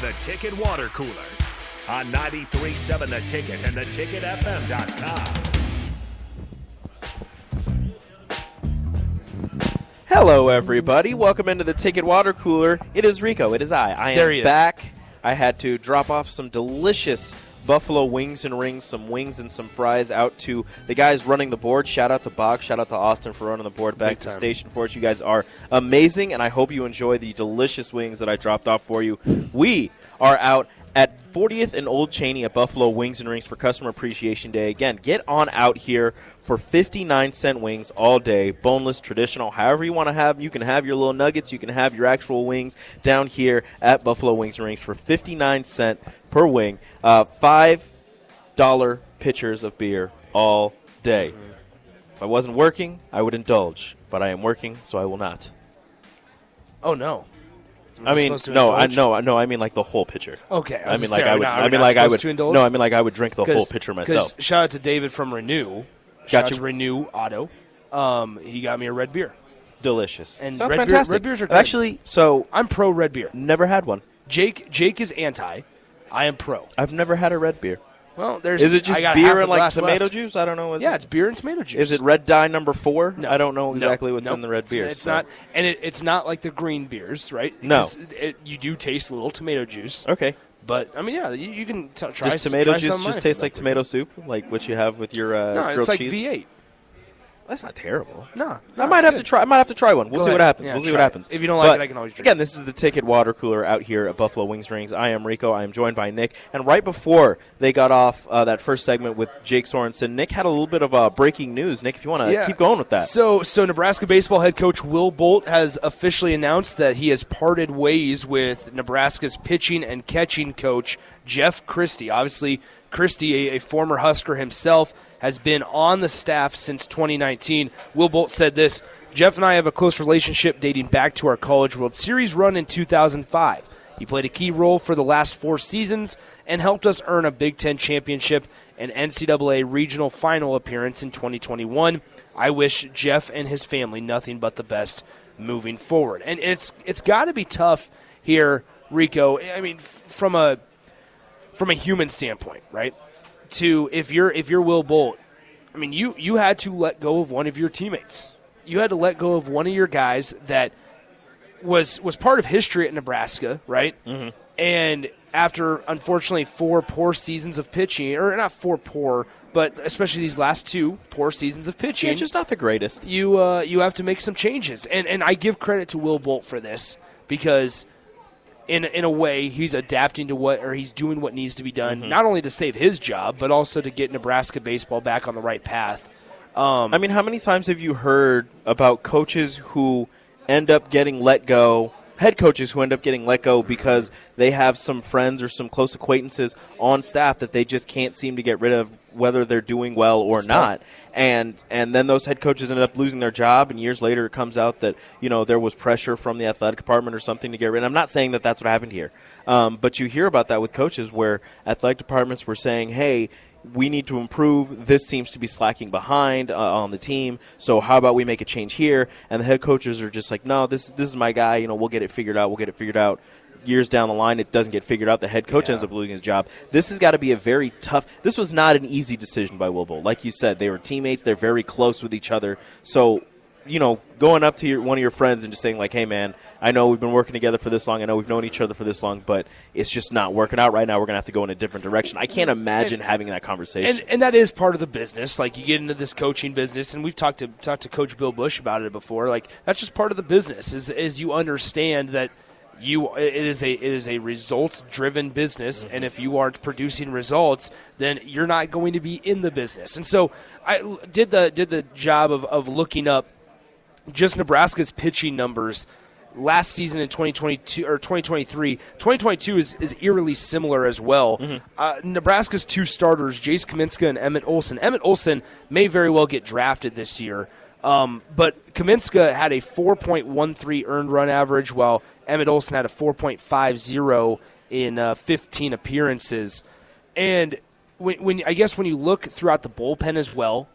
the Ticket Water Cooler on 93.7 The Ticket and theticketfm.com. Hello, everybody. Welcome into the Ticket Water Cooler. It is Rico. It is I. I am There he is. back. I had to drop off some delicious buffalo wings and rings, some wings and some fries out to the guys running the board. Shout out to Bog. Shout out to Austin for running the board back Big to time. station for us. You guys are amazing, and I hope you enjoy the delicious wings that I dropped off for you. We are out at 40th and Old Cheney at Buffalo Wings and Rings for Customer Appreciation Day. Again, get on out here for 59 cent wings all day, boneless, traditional, however you want to have. You can have your little nuggets, you can have your actual wings down here at Buffalo Wings and Rings for 59 cent per wing. Uh, five dollar pitchers of beer all day. If I wasn't working, I would indulge, but I am working, so I will not. Oh no. Am I mean, supposed to no, I no, no. I mean like the whole pitcher. Okay, I, was mean like say, I would. not- are I we mean not like I supposed would. to? No, I mean like I would drink the whole pitcher myself. Shout out to David from Renew. Shout Got out you. to Renew Auto. Um, he got me a red beer. Delicious. And Sounds red beer- fantastic. red beers are good. Actually, so I'm pro red beer. never had one. Jake Jake is anti. I am pro. I've never had a red beer. Well, there's Is it just beer and like tomato left. juice? I don't know. Is Yeah, it, it's beer and tomato juice. is it red dye number four? No. I don't know No. exactly what's Nope. in the red It's- beer. It's, so- not, and it, it's not like the green beers, right? No, It, you do taste a little tomato juice, Okay. but I mean, yeah, you, you can t- try. Just s- tomato try juice just tastes like tomato soup, like what you have with your uh, No, grilled it's like cheese. V8. That's not terrible. No, I might have to try. I might have to try one. We'll Go see what happens. Yeah, we'll see what it. happens. If you don't like But it, I can always drink Again, this is the Ticket Water Cooler out here at Buffalo Wings Rings. I am Rico. I am joined by Nick. And right before they got off uh, that first segment with Jake Sorensen, Nick had a little bit of uh, breaking news. Nick, if you want to keep going with that. So, so Nebraska baseball head coach Will Bolt has officially announced that he has parted ways with Nebraska's pitching and catching coach Jeff Christy. Obviously, Christy, a, a former Husker himself, has been on the staff since 2019. Will Bolt said this: Jeff and I have a close relationship dating back to our College World Series run in 2005. He played a key role for the last four seasons and helped us earn a Big Ten championship and NCAA regional final appearance in 2021. I wish Jeff and his family nothing but the best moving forward. And it's it's got to be tough here, Rico. I mean, from a from a human standpoint, right? To if you're if you're Will Bolt, I mean, you you had to let go of one of your teammates. You had to let go of one of your guys that was was part of history at Nebraska, right? Mm-hmm. And after unfortunately four poor seasons of pitching, or not four poor, but especially these last two poor seasons of pitching, yeah, just not the greatest. you uh, you have to make some changes. And and I give credit to Will Bolt for this because in in a way he's adapting to what or he's doing what needs to be done, mm-hmm. not only to save his job but also to get Nebraska baseball back on the right path. Um, I mean, how many times have you heard about coaches who end up getting let go? Head coaches who end up getting let go because they have some friends or some close acquaintances on staff that they just can't seem to get rid of, whether they're doing well or not. And and then those head coaches end up losing their job, and years later it comes out that you know there was pressure from the athletic department or something to get rid. Of I'm not saying that that's what happened here, um, but you hear about that with coaches where athletic departments were saying, "Hey." We need to improve. This seems to be slacking behind uh, on the team. So how about we make a change here? And the head coaches are just like, no, this this is my guy. You know, we'll get it figured out. We'll get it figured out. Years down the line, it doesn't get figured out. The head coach ends up losing his job. This has got to be a very tough. This was not an easy decision by Will Bolt. Like you said, they were teammates. They're very close with each other. So you know, going up to your, one of your friends and just saying like, "Hey, man, I know we've been working together for this long. I know we've known each other for this long, but it's just not working out right now. We're gonna have to go in a different direction." I can't imagine having that conversation. And and that is part of the business. Like you get into this coaching business, and we've talked to talked to Coach Bill Bush about it before. Like that's just part of the business. Is is you understand that you it is a it is a results driven business, mm-hmm. and if you aren't producing results, then you're not going to be in the business. And so i did the did the job of of looking up just Nebraska's pitching numbers last season in 2022 or 2023. 2022 is, is eerily similar as well. Uh, Nebraska's two starters, Jace Kaminska and Emmett Olson. Emmett Olson may very well get drafted this year. Um, but Kaminska had a 4.13 earned run average, while Emmett Olson had a 4.50 in uh, 15 appearances. And when, when I guess when you look throughout the bullpen as well,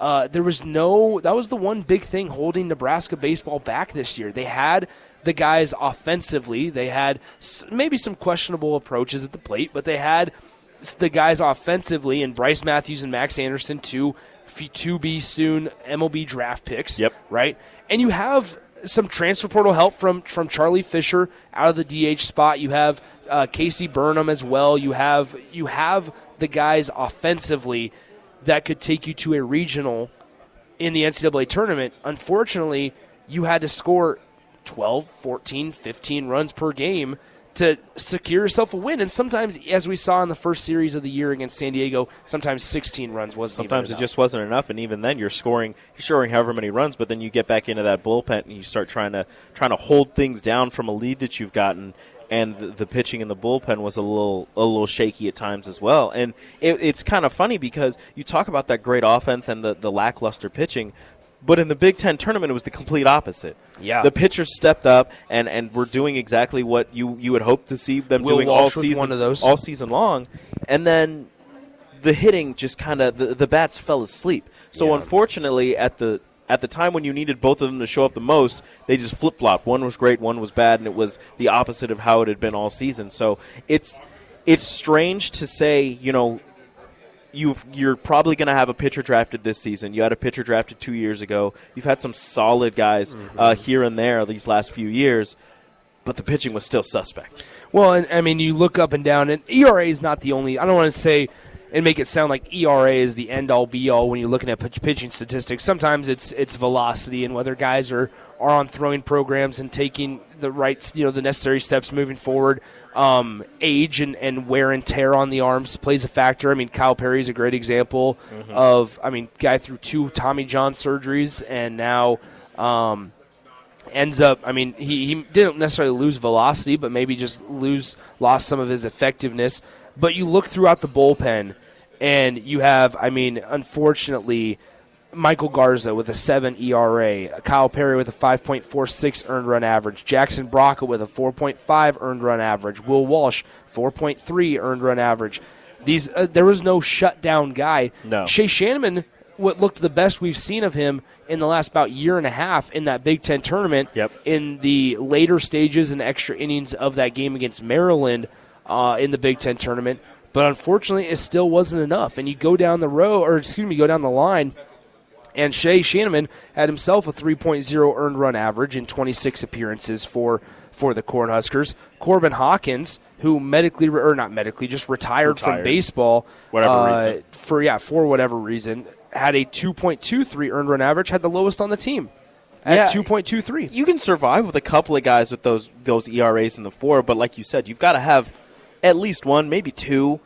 uh, there was no. That was the one big thing holding Nebraska baseball back this year. They had the guys offensively. They had maybe some questionable approaches at the plate, but they had the guys offensively and Brice Matthews and Max Anderson two f- to be soon MLB draft picks. Yep. Right, and you have some transfer portal help from from Charlie Fisher out of the DH spot. You have uh, Casey Burnham as well. You have you have the guys offensively that could take you to a regional in the NCAA tournament. Unfortunately, you had to score 12, 14, 15 runs per game to secure yourself a win. And sometimes, as we saw in the first series of the year against San Diego, sometimes 16 runs wasn't Sometimes it just wasn't enough, and even then, you're scoring, you're scoring however many runs. But then you get back into that bullpen, and you start trying to trying to hold things down from a lead that you've gotten. And the, the pitching in the bullpen was a little a little shaky at times as well. And it, it's kind of funny because you talk about that great offense and the, the lackluster pitching, but in the Big Ten tournament, it was the complete opposite. Yeah. the pitchers stepped up and, and were doing exactly what you, you would hope to see them Will doing Walsh all season one of those. all season long. And then the hitting just kind of the, the bats fell asleep. So Yeah. unfortunately, at the at the time when you needed both of them to show up the most, they just flip flopped. One was great, one was bad, and it was the opposite of how it had been all season. So it's it's strange to say, you know, you've you're probably going to have a pitcher drafted this season. You had a pitcher drafted two years ago. You've had some solid guys uh, here and there these last few years, but the pitching was still suspect. Well, and I mean, you look up and down, and ERA is not the only. I don't want to say and make it sound like ERA is the end all be all when you're looking at pitch- pitching statistics. Sometimes it's it's velocity and whether guys are are on throwing programs and taking the right, you know, the necessary steps moving forward. Um, age and, and wear and tear on the arms plays a factor. I mean, Kyle Perry is a great example of. I mean, guy through two Tommy John surgeries and now. Um, ends up I mean he, he didn't necessarily lose velocity but maybe just lose lost some of his effectiveness but you look throughout the bullpen and you have I mean unfortunately Michael Garza with a 7 ERA, Kyle Perry with a 5.46 earned run average, Jackson Braca with a 4.5 earned run average, Will Walsh 4.3 earned run average. These uh, there was no shutdown guy. No. Shea Shannon what looked the best we've seen of him in the last about year and a half in that Big Ten tournament. Yep. In the later stages and extra innings of that game against Maryland uh, in the Big Ten tournament, but unfortunately, it still wasn't enough. And you go down the row, or excuse me, go down the line. And Shay Schanaman had himself a 3.0 earned run average in 26 appearances for for the Cornhuskers. Corbin Hawkins, who medically or not medically, just retired, from baseball, Whatever uh, reason. for yeah for whatever reason, had a 2.23 earned run average, had the lowest on the team at Yeah. 2.23. You can survive with a couple of guys with those those ERAs in the four, but like you said, you've got to have at least one, maybe two,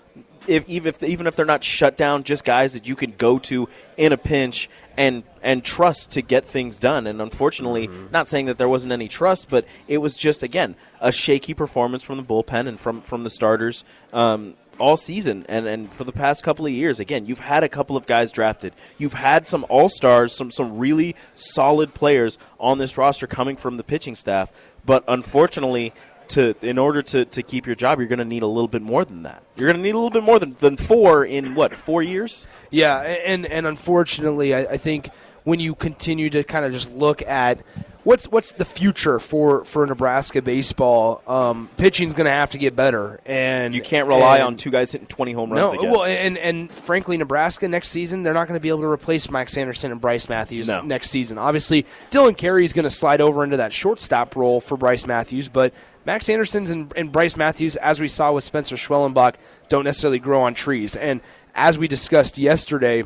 if, even if even if they're not shut down, just guys that you can go to in a pinch and and trust to get things done. And unfortunately, not saying that there wasn't any trust, but it was just again a shaky performance from the bullpen and from from the starters. Um, all season and, and for the past couple of years again you've had a couple of guys drafted you've had some all-stars some some really solid players on this roster coming from the pitching staff but unfortunately to in order to, to keep your job you're going to need a little bit more than that. You're going to need a little bit more than, than four in what four years? Yeah, and and unfortunately, I, I think when you continue to kind of just look at what's what's the future for for Nebraska baseball, um, pitching's going to have to get better, and you can't rely and- on two guys hitting 20 home No, runs again well, and and frankly, Nebraska next season they're not going to be able to replace Max Anderson and Brice Matthews No. next season. Obviously, Dylan Carey is going to slide over into that shortstop role for Brice Matthews, but Max Anderson's and, and Brice Matthews, as we saw with Spencer Schwellenbach, don't necessarily grow on trees. And as we discussed yesterday,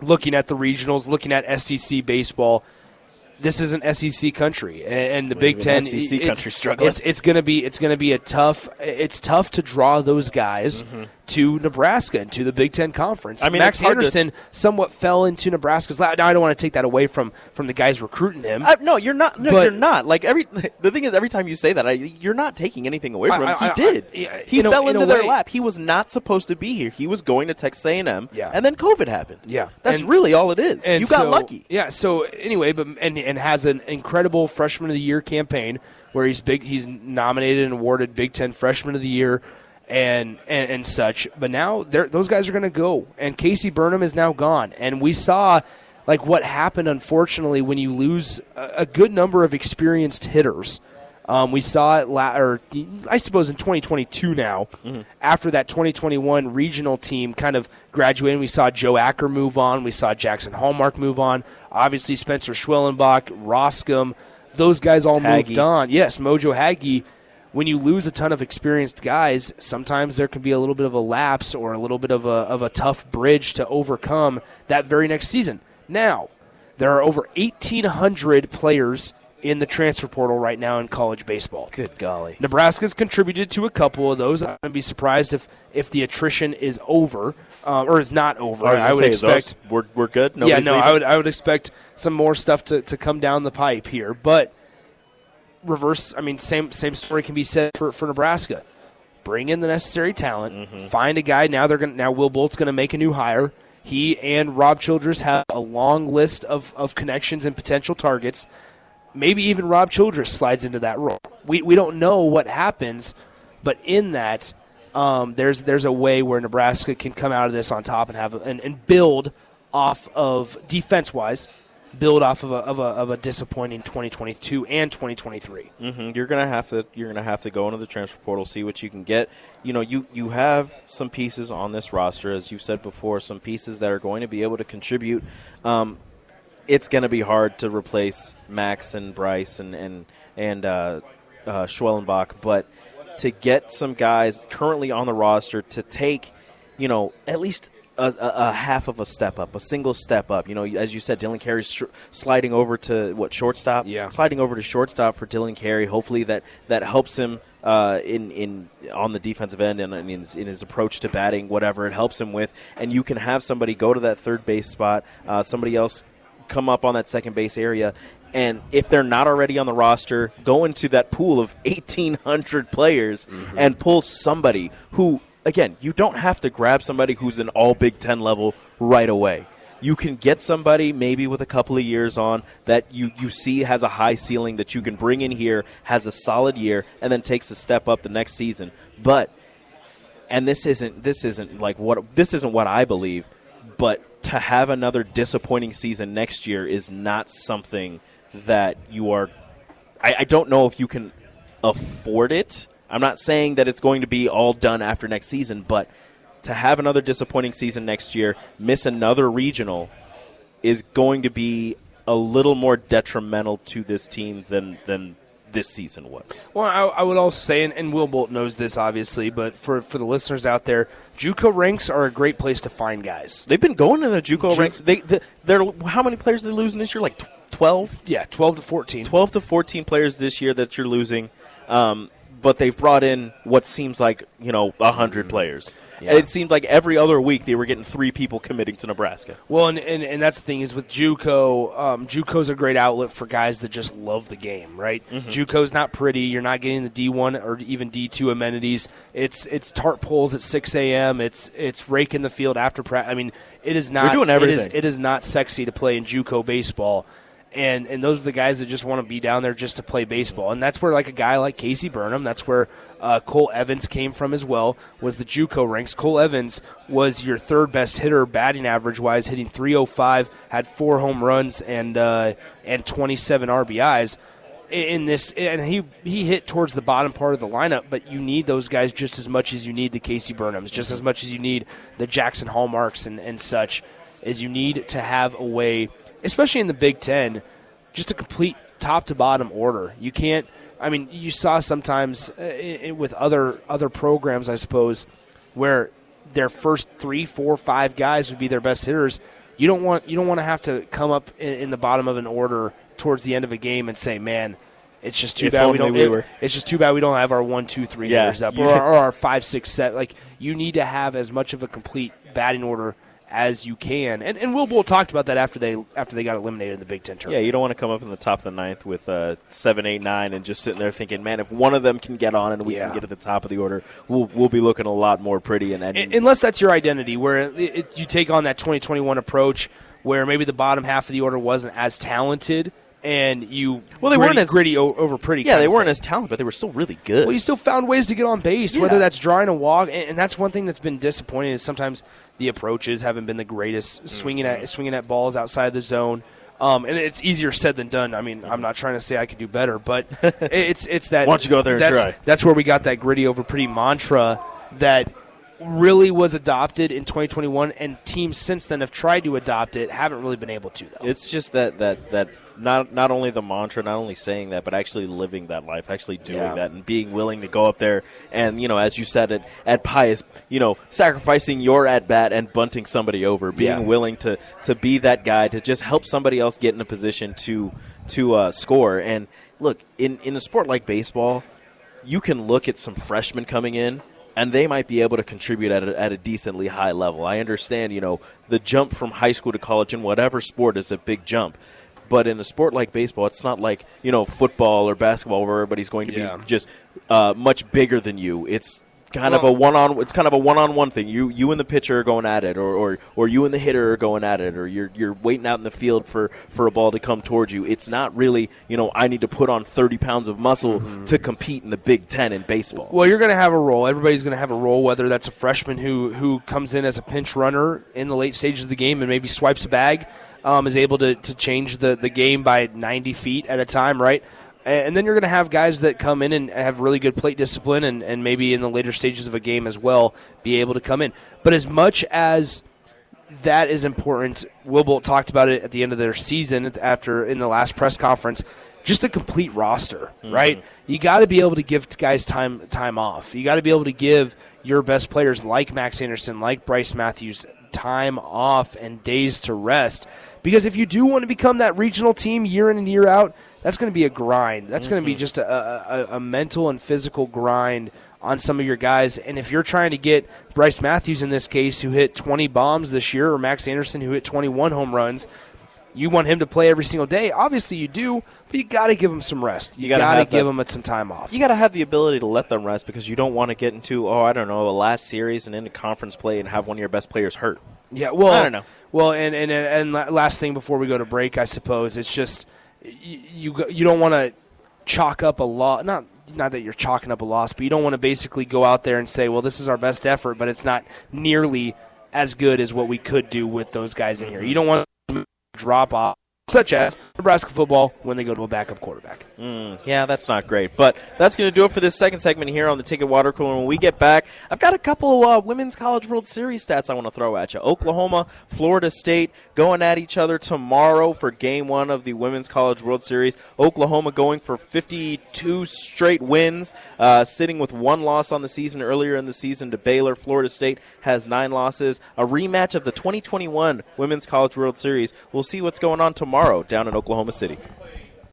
looking at the regionals, looking at SEC baseball. This is an SEC country, and, the Big Ten SEC it's- country struggling. It's, it's going to be it's going to be a tough. It's tough to draw those guys mm-hmm. To Nebraska and to the Big Ten conference. I mean, Max hard to- Anderson somewhat fell into Nebraska's lap. Now I don't want to take that away from from the guys recruiting him. I, no, you're not. No, But- you're not. Like every the thing is, every time you say that, I, you're not taking anything away from I- him. He did. He in a- fell in into their way- lap. He was not supposed to be here. He was going to Texas A&M. Yeah. and then COVID happened. Yeah. that's And- really all it is. you got so- lucky. Yeah. So anyway, but and and has an incredible freshman of the year campaign where he's big. He's nominated and awarded Big Ten Freshman of the Year. And, and and such, but now those guys are going to go, and Casey Burnham is now gone, and we saw like what happened. Unfortunately, when you lose a, a good number of experienced hitters, Um, we saw it, la- or I suppose in 2022 now, after that 2021 regional team kind of graduating, we saw Joe Acker move on, we saw Jackson Hallmark move on, obviously Spencer Schwellenbach, Roskam, those guys all Hagee. moved on. Yes, Mojo Hagee. When you lose a ton of experienced guys, sometimes there can be a little bit of a lapse or a little bit of a, of a tough bridge to overcome that very next season. Now, there are over 1,800 players in the transfer portal right now in college baseball. Good golly. Nebraska's contributed to a couple of those. I'm going to be surprised if, if the attrition is over uh, or is not over. I, was gonna would say, is those- expect. we're, we're good. Yeah, no, leaving? I would I would expect some more stuff to, to come down the pipe here, but reverse. I mean, same same story can be said for, for Nebraska. Bring in the necessary talent. Mm-hmm. Find a guy. Now they're going. Now Will Bolt's going to make a new hire. He and Rob Childress have a long list of, of connections and potential targets. Maybe even Rob Childress slides into that role. We we don't know what happens, but in that, um, there's there's a way where Nebraska can come out of this on top and have and, and build off of defense wise, build off of a, of a of a disappointing 2022 and 2023. hmm You're gonna have to you're gonna have to go into the transfer portal, see what you can get. You know, you you have some pieces on this roster, as you've said before, some pieces that are going to be able to contribute. Um, it's going to be hard to replace Max and Brice and and and uh, uh, Schwellenbach, but to get some guys currently on the roster to take, you know, at least a, a, half of a step up, a single step up. You know, as you said, Dylan Carey's sh- sliding over to what shortstop? Yeah. sliding over to shortstop for Dylan Carey. Hopefully that that helps him uh, in in on the defensive end and in his, in his approach to batting, whatever it helps him with. And you can have somebody go to that third base spot, uh, somebody else come up on that second base area. And if they're not already on the roster, go into that pool of 1,800 players and pull somebody who, again, you don't have to grab somebody who's an all Big Ten level right away. You can get somebody maybe with a couple of years on that you, you see has a high ceiling that you can bring in here, has a solid year, and then takes a step up the next season. But and this isn't this isn't like what this isn't what I believe, but to have another disappointing season next year is not something that you are. I, I don't know if you can afford it. I'm not saying that it's going to be all done after next season, but to have another disappointing season next year, miss another regional, is going to be a little more detrimental to this team than than this season was. Well, I, I would also say, and, and Will Bolt knows this obviously, but for for the listeners out there, JUCO ranks are a great place to find guys. They've been going in the JUCO Ju- ranks. They, they they're how many players are they losing this year? Like tw- 12? Yeah, 12 to 14. 12 to 14 players this year that you're losing. Um, but they've brought in what seems like, you know, a 100 players. And it seemed like every other week they were getting three people committing to Nebraska. Well, and, and, and that's the thing is with JUCO, um, JUCO's a great outlet for guys that just love the game, right? JUCO's not pretty. You're not getting the D1 or even D2 amenities. It's it's tart poles at 6 a.m. It's it's raking the field after practice. I mean, it is not. doing It is, everything. it is not sexy to play in JUCO baseball. And, and those are the guys that just want to be down there just to play baseball, and that's where like a guy like Casey Burnham, that's where uh, Cole Evans came from as well. Was the JUCO ranks? Cole Evans was your third best hitter batting average wise, hitting 305, had four home runs and uh, and 27 RBIs in this and he he hit towards the bottom part of the lineup but you need those guys just as much as you need the Casey Burnhams just as much as you need the Jackson Hallmarks and, and such as you need to have a way especially in the Big 10 just a complete top to bottom order you can't I mean you saw sometimes uh, with other other programs I suppose where their first three, four, five guys would be their best hitters. You don't want you don't want to have to come up in, in the bottom of an order towards the end of a game and say, "Man, it's just too If bad we don't." we it- it's just too bad we don't have our one, two, three Yeah, hitters up, or, or our five, six, set. Like you need to have as much of a complete batting order as you can. And and Will Bolt talked about that after they after they got eliminated in the Big Ten tournament. Yeah, you don't want to come up in the top of the ninth with uh, seven, eight, nine, and just sitting there thinking, man, if one of them can get on and we Yeah. can get to the top of the order, we'll we'll be looking a lot more pretty. And, and unless that's your identity, where it, it, you take on that 2021 approach, where maybe the bottom half of the order wasn't as talented, and you Well, they gritty, weren't as- gritty o- over pretty. yeah, they weren't thing. as talented, but they were still really good. Well, you still found ways to get on base, Yeah. whether that's drawing a walk, and, and that's one thing that's been disappointing is sometimes the approaches haven't been the greatest, swinging Mm-hmm. at swinging at balls outside the zone. Um, and it's easier said than done. I mean, I'm not trying to say I could do better, but it's it's that. Why don't you go there and that's, try? That's where we got that gritty over pretty mantra that really was adopted in 2021, and teams since then have tried to adopt it, haven't really been able to though. It's just that that that not not only the mantra, not only saying that, but actually living that life, actually doing Yeah. that, and being willing to go up there and you know, as you said at at Pius, you know, sacrificing your at bat and bunting somebody over, being Yeah. willing to to be that guy to just help somebody else get in a position to to uh, score. And look, in in a sport like baseball, you can look at some freshmen coming in and they might be able to contribute at a, at a decently high level. I understand, you know, the jump from high school to college in whatever sport is a big jump. But in a sport like baseball, it's not like, you know, football or basketball where everybody's going to Yeah. be just uh, much bigger than you. It's kind of a one on it's kind of a one on one thing. You you and the pitcher are going at it or, or or you and the hitter are going at it or you're you're waiting out in the field for, for a ball to come towards you. It's not really, you know, I need to put on thirty pounds of muscle Mm-hmm. to compete in the Big Ten in baseball. Well, you're going to have a role. Everybody's going to have a role, whether that's a freshman who who comes in as a pinch runner in the late stages of the game and maybe swipes a bag, um, is able to, to change the, the game by 90 feet at a time, right? And then you're going to have guys that come in and have really good plate discipline and, and maybe in the later stages of a game as well be able to come in. But as much as that is important. Will Bolt talked about it at the end of their season after in the last press conference. Just a complete roster, mm-hmm. right? You got to be able to give guys time time off. You got to be able to give your best players like Max Anderson, like Brice Matthews, time off and days to rest. Because if you do want to become that regional team year in and year out, that's going to be a grind. That's going to be mm-hmm. just a, a, a mental and physical grind on some of your guys. And if you're trying to get Brice Matthews in this case, who hit 20 bombs this year, or Max Anderson, who hit 21 home runs, you want him to play every single day. Obviously, you do, but you got to give him some rest. You, You gotta got to give him some time off. You got to have the ability to let them rest because you don't want to get into, oh, I don't know, a last series and into conference play and have one of your best players hurt. Yeah, well, I don't know. Well, and and and last thing before we go to break, I suppose it's just you you don't want to chalk up a loss. Not not that you're chalking up a loss, but you don't want to basically go out there and say, well, this is our best effort, but it's not nearly as good as what we could do with those guys in here. You don't want to drop off, such as Nebraska football when they go to a backup quarterback. Yeah, that's not great. But that's going to do it for this second segment here on the Ticket Water Cooler. When we get back, I've got a couple uh, Women's College World Series stats I want to throw at you. Oklahoma, Florida State going at each other tomorrow for game one of the Women's College World Series. Oklahoma going for 52 straight wins, uh, sitting with one loss on the season earlier in the season to Baylor. Florida State has nine losses. A rematch of the 2021 Women's College World Series. We'll see what's going on tomorrow down in Oklahoma City.